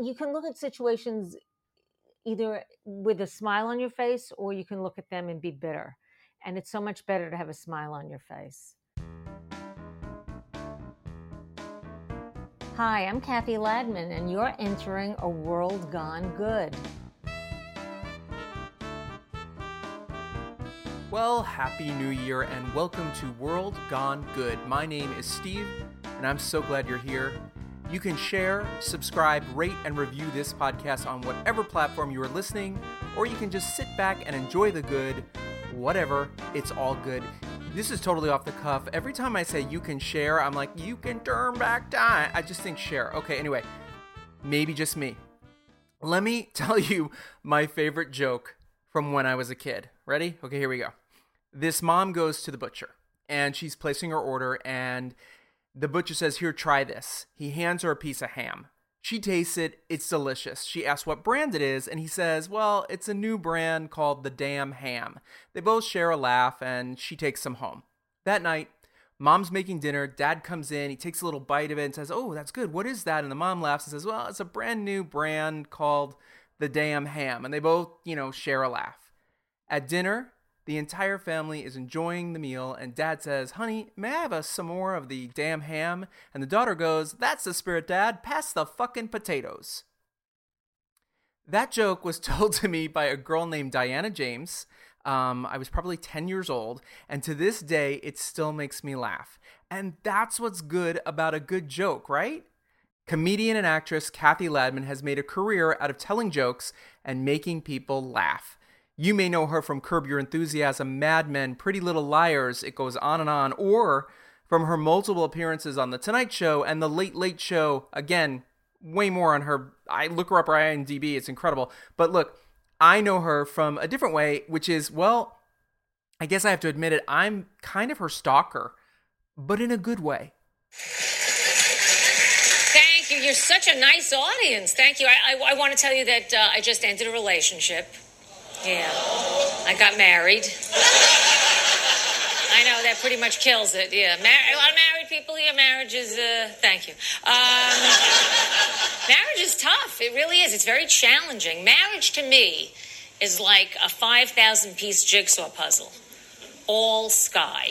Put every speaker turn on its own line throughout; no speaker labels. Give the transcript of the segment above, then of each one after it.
you can look at situations either with a smile on your face or you can look at them and be bitter. And it's so much better to have a smile on your face. Hi, I'm Cathy Ladman, and you're entering a world gone good.
Well, Happy New Year and welcome to World Gone Good. My name is Steve, and I'm so glad you're here. You can share, subscribe, rate, and review this podcast on whatever platform you are listening, or you can just sit back and enjoy the good. Whatever, it's all good. This is totally off the cuff. Every time I say you can share, I'm like, you can turn back time. I just think share. Okay, anyway, maybe just me. Let me tell you my favorite joke from when I was a kid. Ready? Okay, here we go. This mom goes to the butcher and she's placing her order, and the butcher says, Here, try this. He hands her a piece of ham. She tastes it, it's delicious. She asks what brand it is, and he says, Well, it's a new brand called the Damn Ham. They both share a laugh, and she takes some home. That night, mom's making dinner. Dad comes in, he takes a little bite of it and says, Oh, that's good. What is that? And the mom laughs and says, Well, it's a brand new brand called the Damn Ham. And they both, you know, share a laugh. At dinner, the entire family is enjoying the meal, and dad says, Honey, may I have a, some more of the damn ham? And the daughter goes, That's the spirit, dad. Pass the fucking potatoes. That joke was told to me by a girl named Diana James. Um, I was probably 10 years old, and to this day, it still makes me laugh. And that's what's good about a good joke, right? Comedian and actress Cathy Ladman has made a career out of telling jokes and making people laugh. You may know her from Curb Your Enthusiasm, Mad Men, Pretty Little Liars, it goes on and on, or from her multiple appearances on The Tonight Show and The Late Late Show. Again, way more on her. I look her up on IMDb, it's incredible. But look, I know her from a different way, which is, well, I guess I have to admit it, I'm kind of her stalker, but in a good way.
Thank you. You're such a nice audience. Thank you. I, I, I want to tell you that uh, I just ended a relationship. Yeah. I got married. I know that pretty much kills it. Yeah, Mar- a lot of married people. Yeah, marriage is. Uh, thank you. Um, marriage is tough. It really is. It's very challenging. Marriage to me is like a five thousand piece jigsaw puzzle, all sky.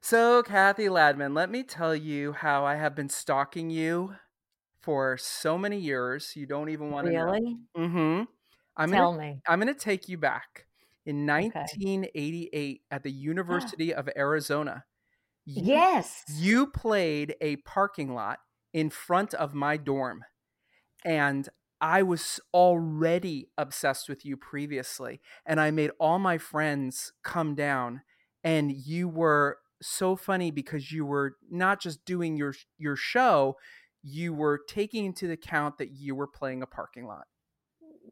So, Cathy Ladman, let me tell you how I have been stalking you for so many years. You don't even want to
Really?
know. Mm-hmm. I'm
Tell
gonna,
me.
I'm going to take you back. In
Okay.
1988, at the University of Arizona, you,
Yes.
you played a parking lot in front of my dorm, and I was already obsessed with you previously, and I made all my friends come down, and you were so funny because you were not just doing your your show, you were taking into account that you were playing a parking lot.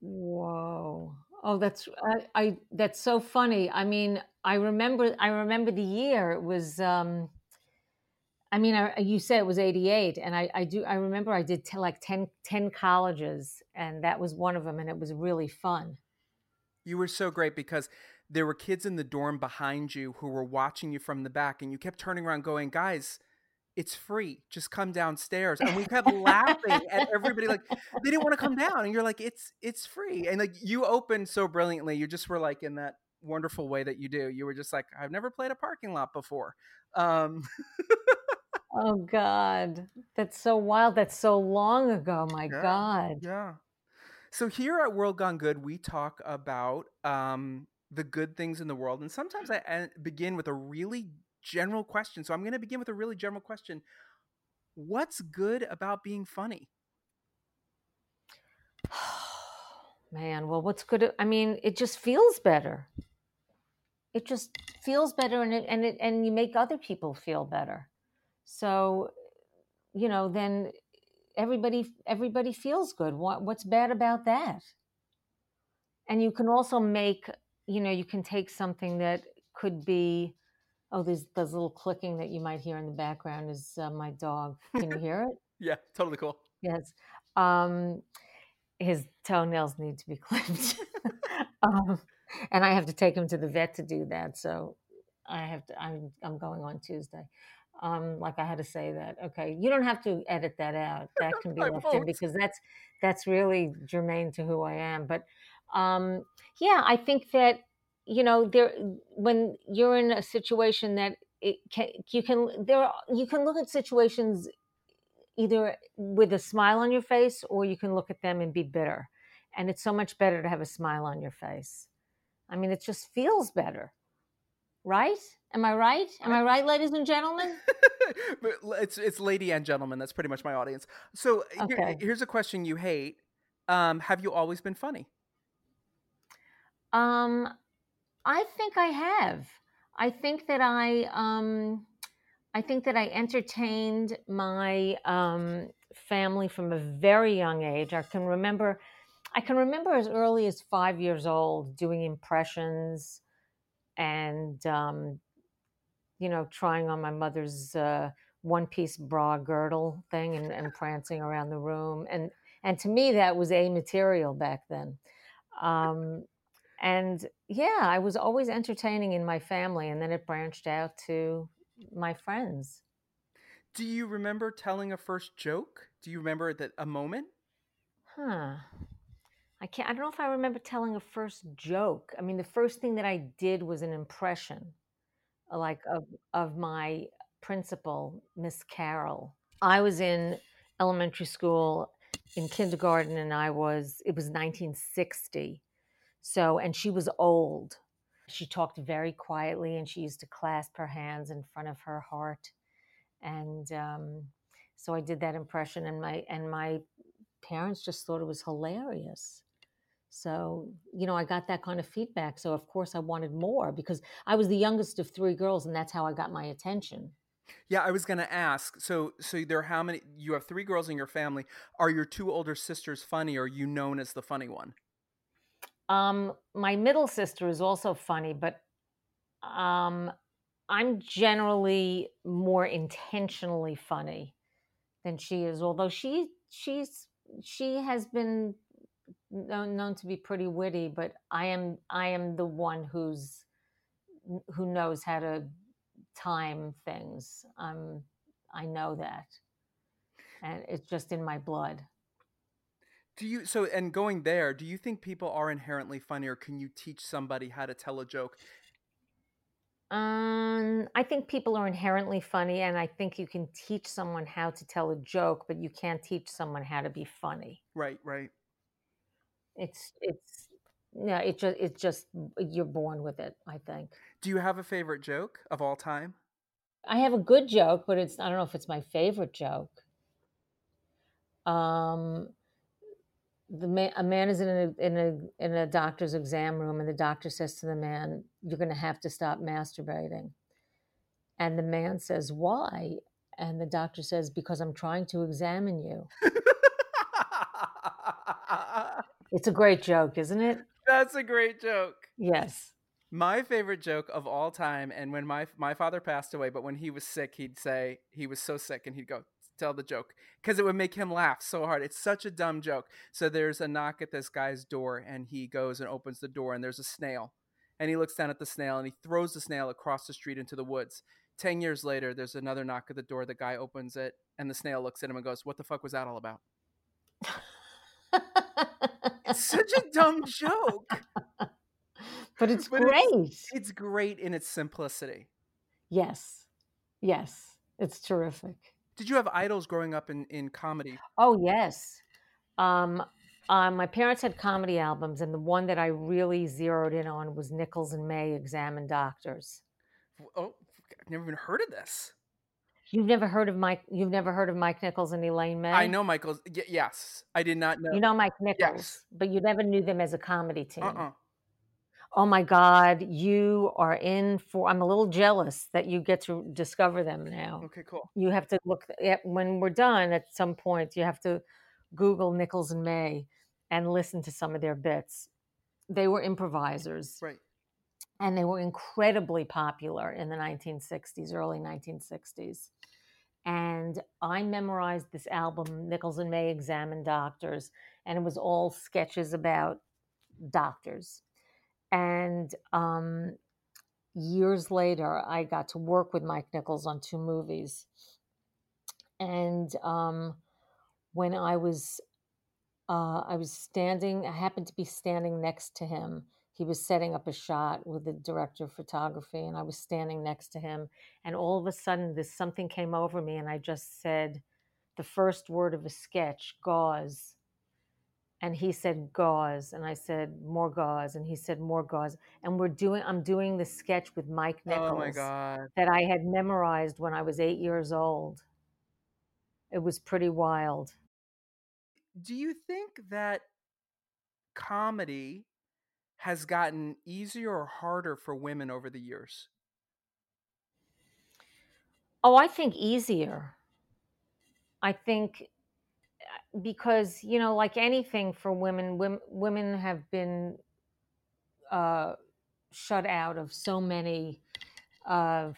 Whoa. Oh, that's I, I that's so funny. I mean, I remember I remember the year it was um I mean, I, you said it was 88 and I I do I remember I did te- like 10 10 colleges and that was one of them and it was really fun.
You were so great because there were kids in the dorm behind you who were watching you from the back, and you kept turning around going, Guys, it's free. Just come downstairs. And we kept laughing at everybody like they didn't want to come down. And you're like, it's it's free. And like you opened so brilliantly. You just were like in that wonderful way that you do. You were just like, I've never played a parking lot before. Um
Oh God. That's so wild. That's so long ago. My
Yeah.
God.
Yeah. So here at World Gone Good, we talk about um, the good things in the world, and sometimes I en- begin with a really general question. So I'm going to begin with a really general question: What's good about being funny?
Man, well, what's good? I mean, it just feels better. It just feels better, and it and it and you make other people feel better. So, you know, then everybody everybody feels good. What what's bad about that? And you can also make, you know, you can take something that could be. Oh, there's a little clicking that you might hear in the background. Is uh, my dog? Can you hear it?
Yeah, totally cool.
Yes. Um, his toenails need to be clipped. um, and I have to take him to the vet to do that. So I have to, I'm, I'm going on Tuesday. Um, like I had to say that. Okay, you don't have to edit that out. That can be left in because that's that's really germane to who I am. But um, yeah, I think that you know there when you're in a situation that it can you can there are, you can look at situations either with a smile on your face or you can look at them and be bitter. And it's so much better to have a smile on your face. I mean, it just feels better. Right? Am I right? Am I right, ladies and gentlemen?
It's it's lady and gentlemen. That's pretty much my audience. So here- here's a question you hate. Um, have you always been funny?
Um, I think I have. I think that I um, I think that I entertained my um, family from a very young age. I can remember, I can remember as early as five years old doing impressions, and um, you know, trying on my mother's uh, one-piece bra girdle thing and, and prancing around the room. And and to me, that was a material back then. Um, and yeah, I was always entertaining in my family, and then it branched out to my friends.
Do you remember telling a first joke? Do you remember that a moment?
Huh. I can't. I don't know if I remember telling a first joke. I mean, the first thing that I did was an impression, uh, like of of my principal, Miss Carroll. I was in elementary school, in kindergarten, and I was. It was 1960, so and she was old. She talked very quietly, and she used to clasp her hands in front of her heart, and um, so I did that impression, and my and my parents just thought it was hilarious. So, you know, I got that kind of feedback. So, of course, I wanted more because I was the youngest of three girls, and that's how I got my attention.
Yeah, I was gonna ask. So, so there are how many? You have three girls in your family. Are your two older sisters funny? Or are you known as the funny one?
Um, my middle sister is also funny, but um, I'm generally more intentionally funny than she is. Although she she's she has been known, known to be pretty witty, but I am I am the one who's who knows how to time things. Um, I know that, and it's just in my blood.
Do you so and going there? Do you think people are inherently funny, or can you teach somebody how to tell a joke?
Um, I think people are inherently funny, and I think you can teach someone how to tell a joke, but you can't teach someone how to be funny.
Right, right.
It's it's yeah, it just it's just you're born with it. I think
Do you have a favorite joke of all time?
I have a good joke, but it's I don't know if it's my favorite joke. Um, the man, a man is in a in a in a doctor's exam room, and the doctor says to the man, "You're going to have to stop masturbating." And the man says, "Why?" And the doctor says, "Because I'm trying to examine you." It's a great joke, isn't it?
That's a great joke.
Yes.
My favorite joke of all time, and when my my father passed away, but when he was sick, he'd say he was so sick, and he'd go tell the joke because it would make him laugh so hard. It's such a dumb joke. So there's a knock at this guy's door, and he goes and opens the door, and there's a snail, and he looks down at the snail, and he throws the snail across the street into the woods. Ten years later, there's another knock at the door. The guy opens it, and the snail looks at him and goes, "What the fuck was that all about?" It's such a dumb joke.
but it's
But
great.
it's- It's great in its simplicity.
yes. Yes. It's terrific.
Did you have idols growing up in, in comedy?
Oh, yes. Um, uh, my parents had comedy albums, and the one that I really zeroed in on was Nichols and May Examine Doctors.
Oh, I've never even heard of this.
You've never heard of Mike? You've never heard of Mike Nichols and Elaine May?
I know Michael's. Y- yes, I did not know.
You know Mike Nichols,
Yes.
but you never knew them as a comedy team.
uh-uh.
Oh my God, you are in for. I'm a little jealous that you get to discover them now.
Okay, cool.
You have to look at when we're done at some point. You have to Google Nichols and May and listen to some of their bits. They were improvisers,
Right.
and they were incredibly popular in the 1960s, early 1960s. And I memorized this album, Nichols and May Examine Doctors, and it was all sketches about doctors. And um, years later, I got to work with Mike Nichols on two movies. And um, when I was, uh, I was standing, I happened to be standing next to him. He was setting up a shot with the director of photography, and I was standing next to him. And all of a sudden, this something came over me, and I just said the first word of a sketch, gauze and he said gauze and i said more gauze and he said more gauze and we're doing i'm doing the sketch with mike nichols
Oh my god.
that i had memorized when i was eight years old it was pretty wild
Do you think that comedy has gotten easier or harder for women over the years?
oh i think easier i think because you know like anything for women women, women have been uh, shut out of so many uh,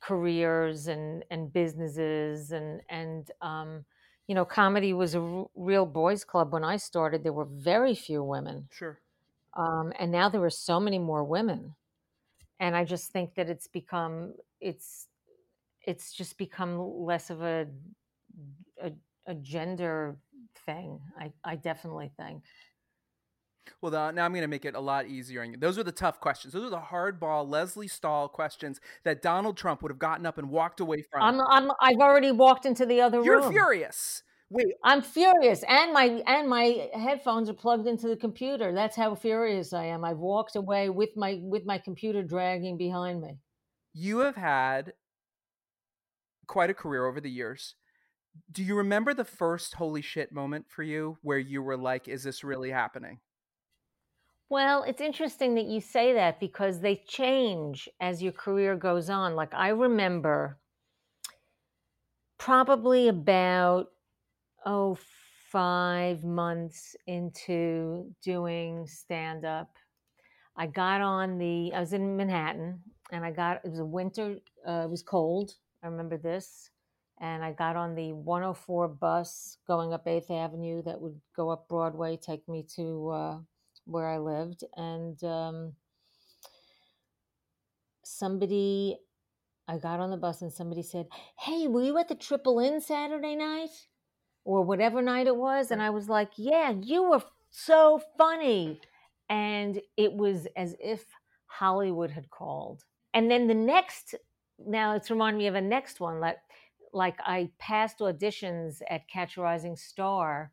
careers and and businesses and and um, you know comedy was a r- real boys club when I started. There were very few women,
Sure.
um, and now there are so many more women. And I just think that it's become it's it's just become less of a a, a gender thing. I I definitely think.
Well, the, now I'm going to make it a lot easier. on you. Those are the tough questions. Those are the hardball Lesley Stahl questions that Donald Trump would have gotten up and walked away from.
I'm I'm I've already walked into the other room.
You're furious. Wait,
I'm furious, and my and my headphones are plugged into the computer. That's how furious I am. I've walked away with my with my computer dragging behind me.
you have had quite a career over the years. Do you remember the first holy shit moment for you where you were like, is this really happening?
Well, it's interesting that you say that because they change as your career goes on. Like I remember probably about oh five months into doing stand up i got on the i was in manhattan and i got it was a winter uh, it was cold i remember this and i got on the 104 bus going up 8th avenue that would go up broadway take me to uh, where i lived and um, somebody i got on the bus and somebody said hey were you at the triple inn saturday night? Or whatever night it was and i was like yeah you were so funny. And it was as if hollywood had called. And then the next now it's reminding me of a next one like like i passed auditions at catch a rising star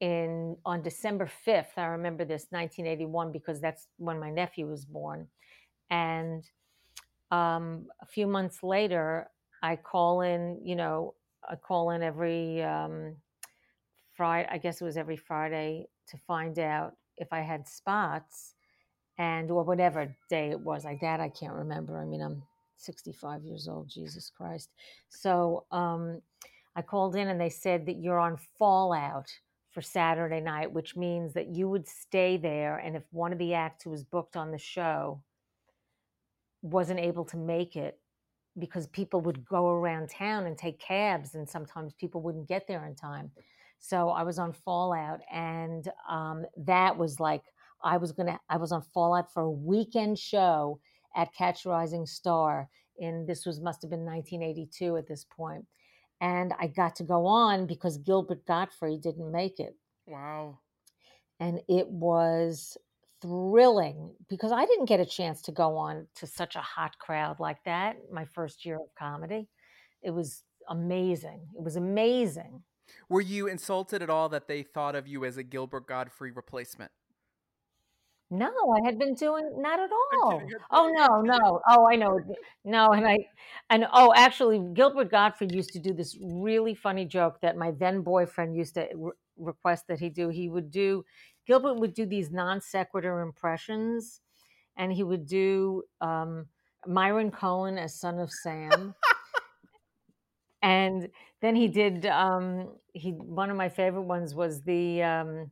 in on december 5th i remember this 1981 because that's when my nephew was born and um, a few months later i call in you know I call in every um, Friday. I guess it was every Friday to find out if I had spots, and or whatever day it was. Like that, I can't remember. I mean, I'm 65 years old. Jesus Christ. So um, I called in, and they said that you're on Fallout for Saturday night, which means that you would stay there, and if one of the acts who was booked on the show wasn't able to make it because people would go around town and take cabs and sometimes people wouldn't get there in time so i was on fallout and um, that was like i was gonna i was on fallout for a weekend show at catch rising star in this was must have been 1982 at this point and i got to go on because gilbert godfrey didn't make it
Wow.
and it was thrilling because I didn't get a chance to go on to such a hot crowd like that my first year of comedy. It was amazing. It was amazing.
Were you insulted at all that they thought of you as a Gilbert Gottfried replacement?
No, I had been doing not at all.
kidding,
Oh no, no. Oh, I know. No, and I and oh, actually, Gilbert Gottfried used to do this really funny joke that my then boyfriend used to re- request that he do. He would do Gilbert would do these non sequitur impressions, and he would do um, Myron Cohen as Son of Sam. and then he did um he one of my favorite ones was the um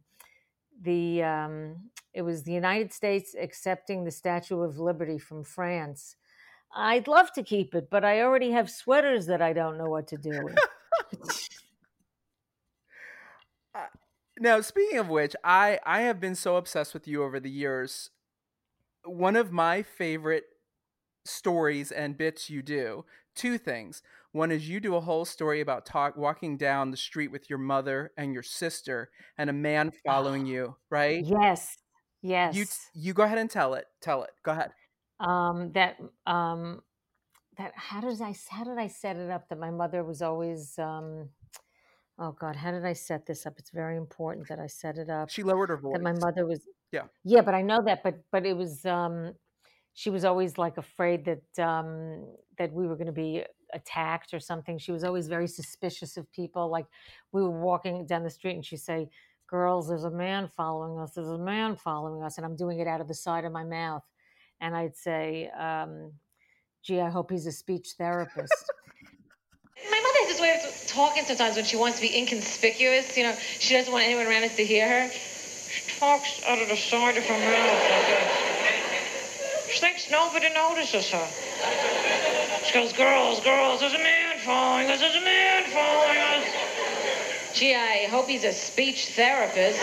the um it was the united states accepting the statue of liberty from france i'd love to keep it but i already have sweaters that i don't know what to do with uh,
Now, speaking of which, I I have been so obsessed with you over the years. One of my favorite stories and bits you do. Two things. One is you do a whole story about talk walking down the street with your mother and your sister and a man following you, right?
Yes. Yes.
You you go ahead and tell it. Tell it. Go ahead.
um, that um, that how did I how did I set it up that my mother was always um, oh god how did I set this up? It's very important that I set it up
She lowered her voice.
that my mother was
Yeah.
yeah but I know that but but it was um, she was always like afraid that um, that we were going to be attacked or something. She was always very suspicious of people. Like we were walking down the street and she'd say, "Girls, there's a man following us. There's a man following us," and I'm doing it out of the side of my mouth, and I'd say, um, "Gee, I hope he's a speech therapist."
My mother has this way of talking sometimes when she wants to be inconspicuous. You know, she doesn't want anyone around us to hear her. She talks out of the side of her mouth. like this. She thinks nobody notices her. She goes, girls, girls, there's a man following us, there's a man following us. Gee, I hope he's a speech therapist.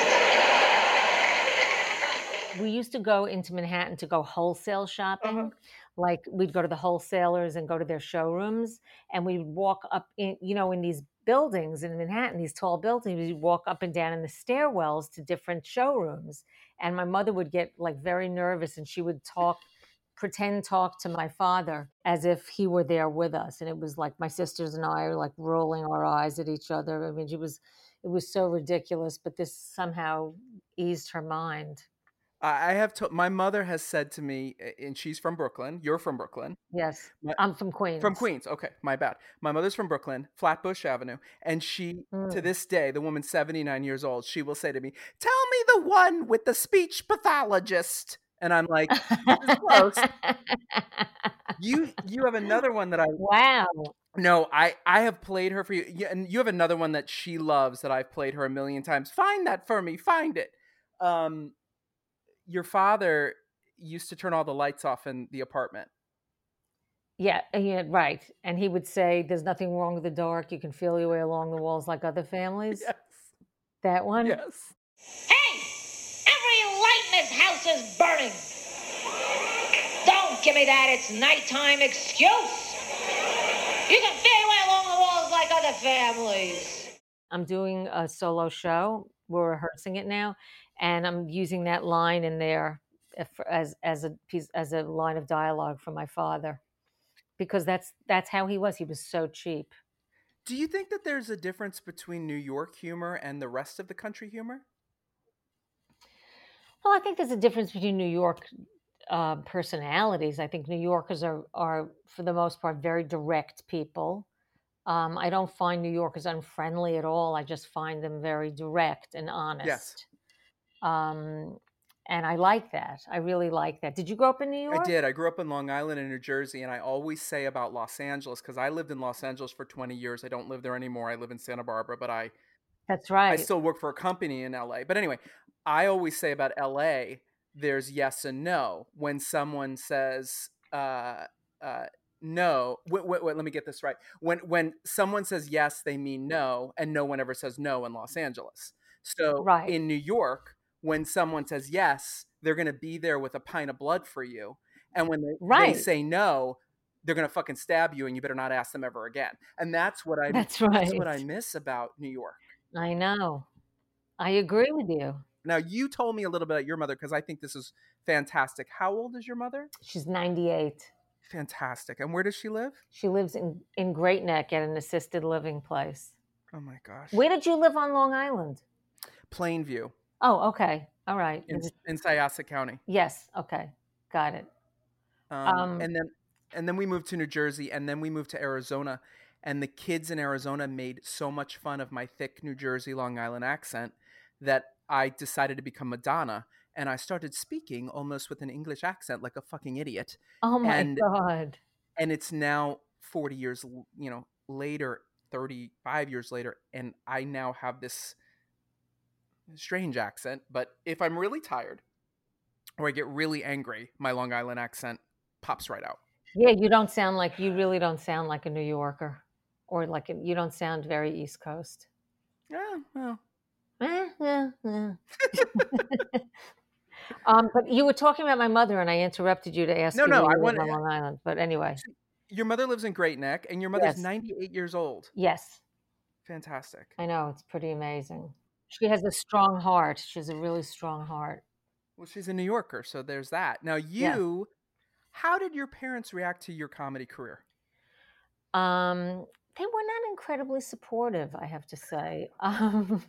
we used to go into Manhattan to go wholesale shopping. Uh-huh. Like we'd go to the wholesalers and go to their showrooms, and we'd walk up in, you know, in these buildings in Manhattan, these tall buildings. We'd walk up and down in the stairwells to different showrooms, and my mother would get like very nervous, and she would talk, pretend talk to my father as if he were there with us, and it was like my sisters and I are like rolling our eyes at each other. I mean, it was, it was so ridiculous, but this somehow eased her mind.
I have to, my mother has said to me, and she's from Brooklyn. You're from Brooklyn.
Yes,
My-
I'm from Queens.
From Queens. Okay, my bad. My mother's from Brooklyn, Flatbush Avenue, and she to
Mm.
this day, the woman's 79 years old, she will say to me, "Tell me the one with the speech pathologist." And I'm like, close. "You you have another one that I
wow.
No, I I have played her for you. Yeah, and you have another one that she loves that I've played her a million times. Find that for me. Find it. Um your father used to turn all the lights off in the apartment.
Yeah, yeah, right. And he would say, "There's nothing wrong with the dark. You can feel your way along the walls like other families."
Yes.
That one.
Yes.
Hey! Every light in this house is burning! Don't give me that it's nighttime excuse! You can feel your way along the walls like other families!
I'm doing a solo show. We're rehearsing it now, and I'm using that line in there as as a piece as a line of dialogue from my father, because that's that's how he was. He was so cheap.
Do you think that there's a difference between New York humor and the rest of the country humor?
Well, I think there's a difference between New York uh, personalities. I think New Yorkers are, are, for the most part, very direct people. Um, I don't find New Yorkers unfriendly at all. I just find them very direct and honest. Um, and I like that. I really like that. Did you grow up in New York?
I did. I grew up in Long Island in New Jersey, and I always say about Los Angeles because I lived in Los Angeles for 20 years. I don't live there anymore. I live in Santa Barbara, but I
That's right.
I still work for a company in LA. But anyway, I always say about LA, there's yes and no. When someone says uh, uh, no, wait, wait, wait, let me get this right. When when someone says yes, they mean no, and no one ever says no in Los Angeles. So
Right.
in New York, when someone says yes, they're going to be there with a pint of blood for you, and when they,
Right.
they say no. They're gonna fucking stab you, and you better not ask them ever again. And that's what I
That's right.
that's what I miss about New York.
I know. I agree with you.
Now, you told me a little bit about your mother because I think this is fantastic. How old is your mother?
She's 98.
Fantastic. And where does she live?
She lives in, in Great Neck at an assisted living place.
Oh my gosh.
Where did you live on Long Island?
Plainview
Oh, okay. All right.
in, in Syosset County.
yes. Okay. Got it.
Um,
Um,
and then and then we moved to New Jersey and then we moved to Arizona. And the kids in Arizona made so much fun of my thick New Jersey Long Island accent that I decided to become Madonna. And I started speaking almost with an English accent like a fucking idiot.
Oh my
And-
God.
and it's now 40 years you know later 35 years later and i now have this strange accent but if i'm really tired or i get really angry my long island accent pops right out
Yeah, you don't sound like, you really don't sound like a New Yorker or like, you don't sound very East Coast.
yeah well
Eh, yeah, yeah. Um, but you were talking about my mother, and I interrupted you to ask
No,
you
no, I
live
wanna-
on Long Island. But anyway,
Your mother lives in Great Neck, and your mother's
Yes.
98 years old.
yes,
Fantastic.
I know it's pretty amazing. She has a strong heart. She has a really strong heart.
Well, she's a New Yorker, so there's that. Now, you, how did your parents react to your comedy career?
Um, they were not incredibly supportive, I have to say. Um,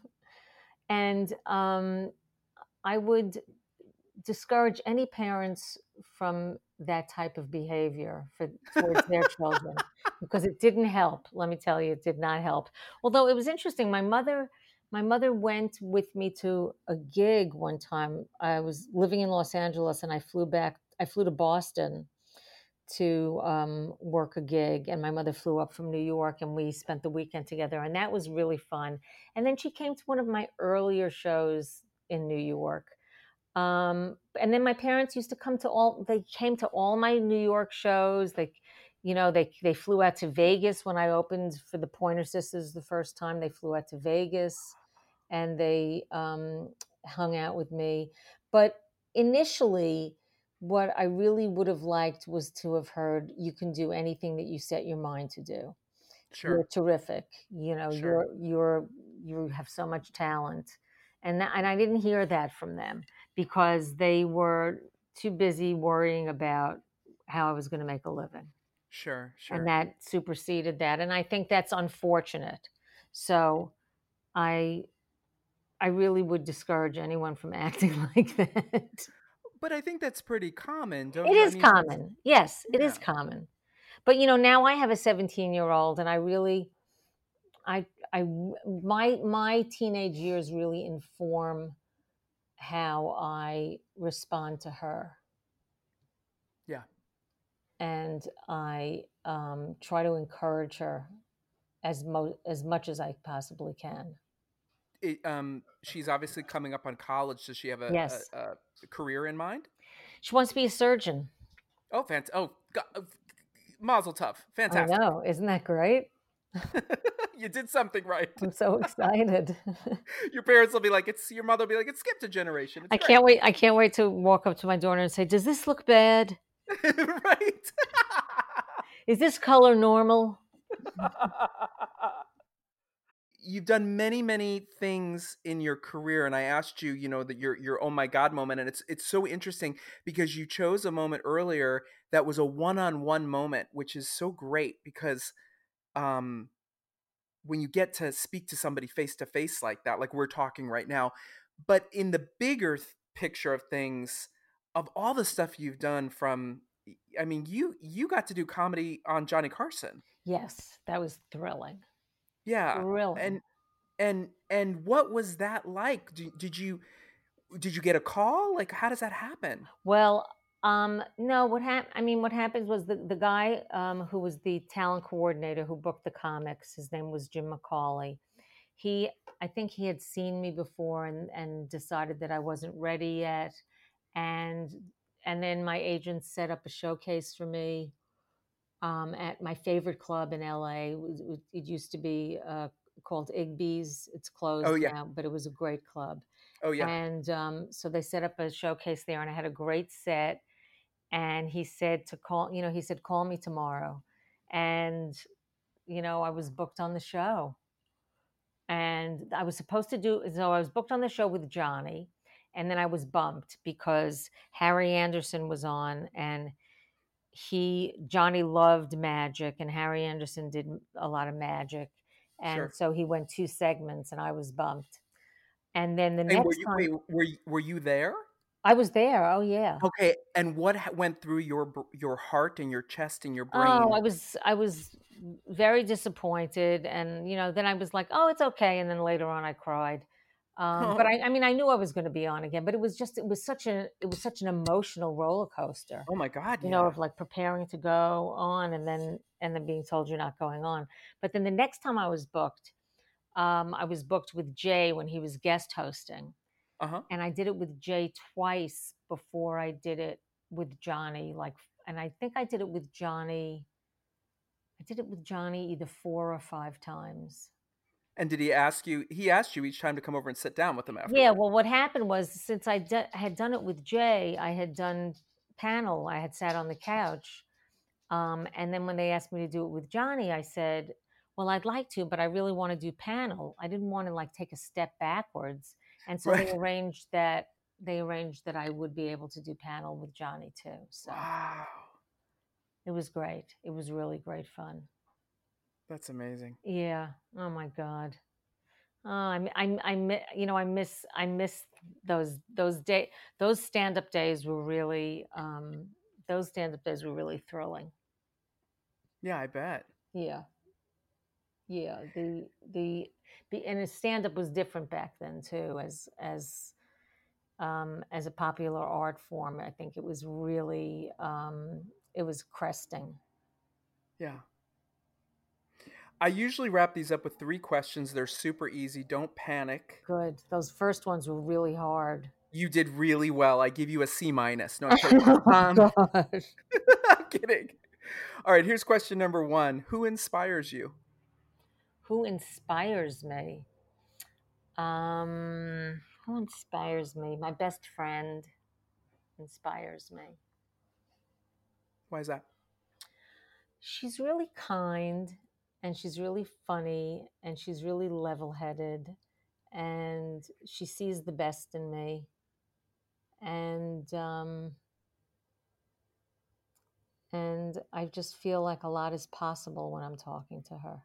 and um, I would discourage any parents from that type of behavior for towards their children because it didn't help. Let me tell you, it did not help. Although it was interesting, my mother. My mother went with me to a gig one time. I was living in Los Angeles and I flew back, I flew to Boston to um, work a gig, and my mother flew up from New York, and we spent the weekend together, and that was really fun. And then she came to one of my earlier shows in New York, um, and then my parents used to come to all. They came to all my New York shows. They, you know, they they flew out to Vegas when I opened for the Pointer Sisters the first time. They flew out to Vegas, and they um, hung out with me. But initially what I really would have liked was to have heard you can do anything that you set your mind to do.
Sure.
You're terrific. You know,
Sure.
you're you're you have so much talent. And that, and I didn't hear that from them because they were too busy worrying about how I was going to make a living.
Sure. Sure.
And that superseded that. And I think that's unfortunate. So I I really would discourage anyone from acting like that.
But I think that's pretty common, don't
It
you? I mean,
common. Yes, it is
Yeah.
common. But you know, now I have a 17 year old, and I really, I, I, my my teenage years really inform how I respond to her.
Yeah.
And I um, try to encourage her as mo- as much as I possibly can.
It, um, she's obviously coming up on college. Does she have a, a-
Yes.
a, career in mind?
She wants to be a surgeon.
Oh, fant- Oh, God. Mazel tov.
I
Fantastic.
know, isn't that great?
you did something right.
I'm so excited.
Your parents will be like, it's your mother will be like, it skipped a generation. It's
I
great."
can't wait. I can't wait to walk up to my daughter and say, "Does this look bad?
right.
Is this color normal?"
You've done many, many things in your career, and I asked you, you know, that your your oh my god moment, and it's it's so interesting because you chose a moment earlier that was a one on one moment, which is so great because, um, when you get to speak to somebody face to face like that, like we're talking right now, but in the bigger th- picture of things, of all the stuff you've done, from I mean, you you got to do comedy on Johnny Carson.
Yes, that was thrilling.
Yeah.
really
And and and what was that like? Did, did you did you get a call? Like how does that happen?
well, um, no. What happened? I mean, what happens was the the guy um, who was the talent coordinator who booked the comics. His name was Jim McCawley. He, I think, he had seen me before and and decided that I wasn't ready yet, and and then my agent set up a showcase for me um, at my favorite club in LA. It, used to be uh, called Igby's. It's closed
Oh, yeah.
now, but it was a great club.
Oh yeah.
And um, so they set up a showcase there, and I had a great set. And he said to call, you know, he said, call me tomorrow. And, you know, I was booked on the show. And I was supposed to do, so I was booked on the show with Johnny. And then I was bumped because Harry Anderson was on, and he, Johnny loved magic, and Harry Anderson did a lot of magic. And
Sure.
so he went two segments, and I was bumped. And then the
and
next
were you
time
wait, were you, were you there?
I was there. Oh yeah.
Okay. And what went through your your heart and your chest and your oh, brain?
Oh, I was I was very disappointed, and you know, then I was like, oh, it's okay, and then later on, I cried. Um, but I, I mean, I knew I was going to be on again, but it was just it was such a it was such an emotional roller coaster.
oh my god.
You
yeah.
know, of like preparing to go on, and then and then being told you're not going on. But then the next time I was booked, um, I was booked with Jay when he was guest hosting.
Uh-huh.
and I did it with Jay twice before I did it with Johnny. Like, and I think I did it with Johnny. I did it with Johnny either four or five times.
And did he ask you? He asked you each time to come over and sit down with him after.
Yeah, well, what happened was since I d- had done it with Jay, I had done panel. I had sat on the couch, um, and then when they asked me to do it with Johnny, I said, "Well, I'd like to, but I really want to do panel. I didn't want to like take a step backwards." And so
Right.
they arranged that they arranged that I would be able to do panel with Johnny too. So
Wow,
it was great. It was really great fun.
That's amazing.
Yeah. Oh my God. Oh, I, I, I, you know, I miss, I miss those, those day, those stand-up days were really, um, those stand-up days were really thrilling.
Yeah, I bet.
Yeah. Yeah. The, the, the, and a stand-up was different back then too, as, as, um, as a popular art form. I think it was really, um, it was cresting.
Yeah. I usually wrap these up with three questions. They're super easy. Don't panic.
Good. Those first ones were really hard.
You did really well. I give you a C minus. No, I'm kidding.
oh
Um,
gosh.
I'm kidding. All right, here's question number one. Who inspires you?
who inspires me um who inspires me my best friend inspires me
Why is that?
she's really kind and she's really funny and she's really level-headed and she sees the best in me and um and i just feel like a lot is possible when i'm talking to her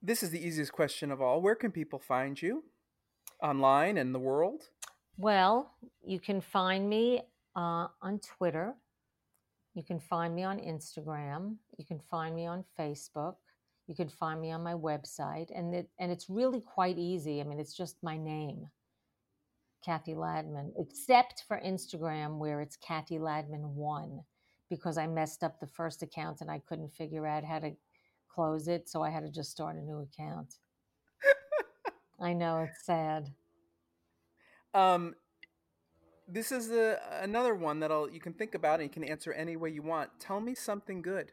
This is the easiest question of all. Where can people find you? Online and the world?
Well, you can find me uh, on Twitter. You can find me on Instagram. You can find me on Facebook. You can find me on my website, and it and it's really quite easy. I mean, it's just my name, Cathy Ladman, except for Instagram where it's Cathy Ladman one, because I messed up the first account and I couldn't figure out how to close it, so I had to just start a new account. I know it's sad.
Um, this is a, another one that I'll, you can think about and you can answer any way you want. Tell me something good.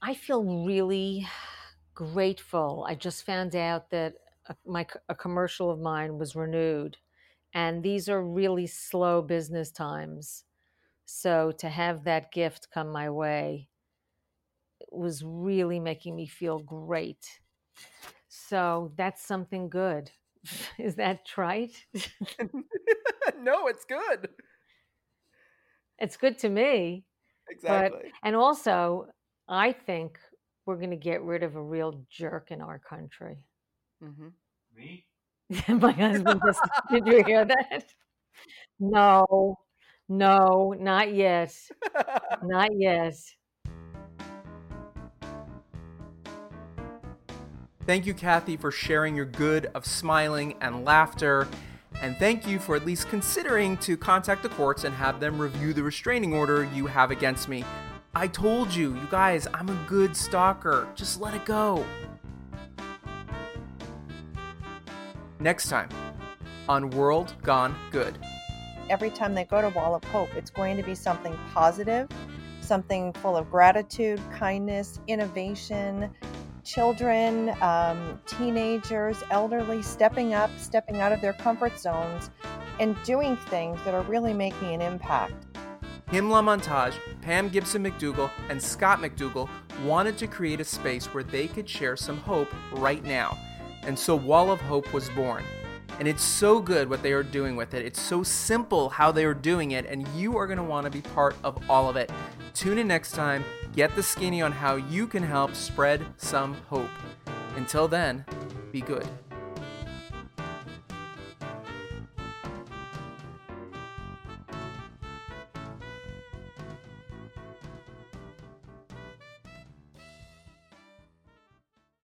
I feel really grateful. I just found out that a, my a commercial of mine was renewed, and these are really slow business times. So to have that gift come my way was really making me feel great. So that's something good. Is that trite?
no, it's good.
it's good to me.
Exactly.
And also, I think we're going to get rid of a real jerk in our country.
hmm
Me?
My husband just, did you hear that? No, no, not yet. Not yet.
Thank you, Cathy, for sharing your good of smiling and laughter. And thank you for at least considering to contact the courts and have them review the restraining order you have against me. I told you, you guys, I'm a good stalker. Just let it go. Next time on World Gone Good.
every time they go to Wall of Hope, it's going to be something positive, something full of gratitude, kindness, innovation, children, um, teenagers, elderly stepping up, stepping out of their comfort zones, and doing things that are really making an impact.
Himla Montage, Pam Gibson McDougall, and Scott McDougall wanted to create a space where they could share some hope right now. And so Wall of Hope was born. And it's so good what they are doing with it. It's so simple how they are doing it, and you are going to want to be part of all of it. Tune in next time, get the skinny on how you can help spread some hope. Until then, be good.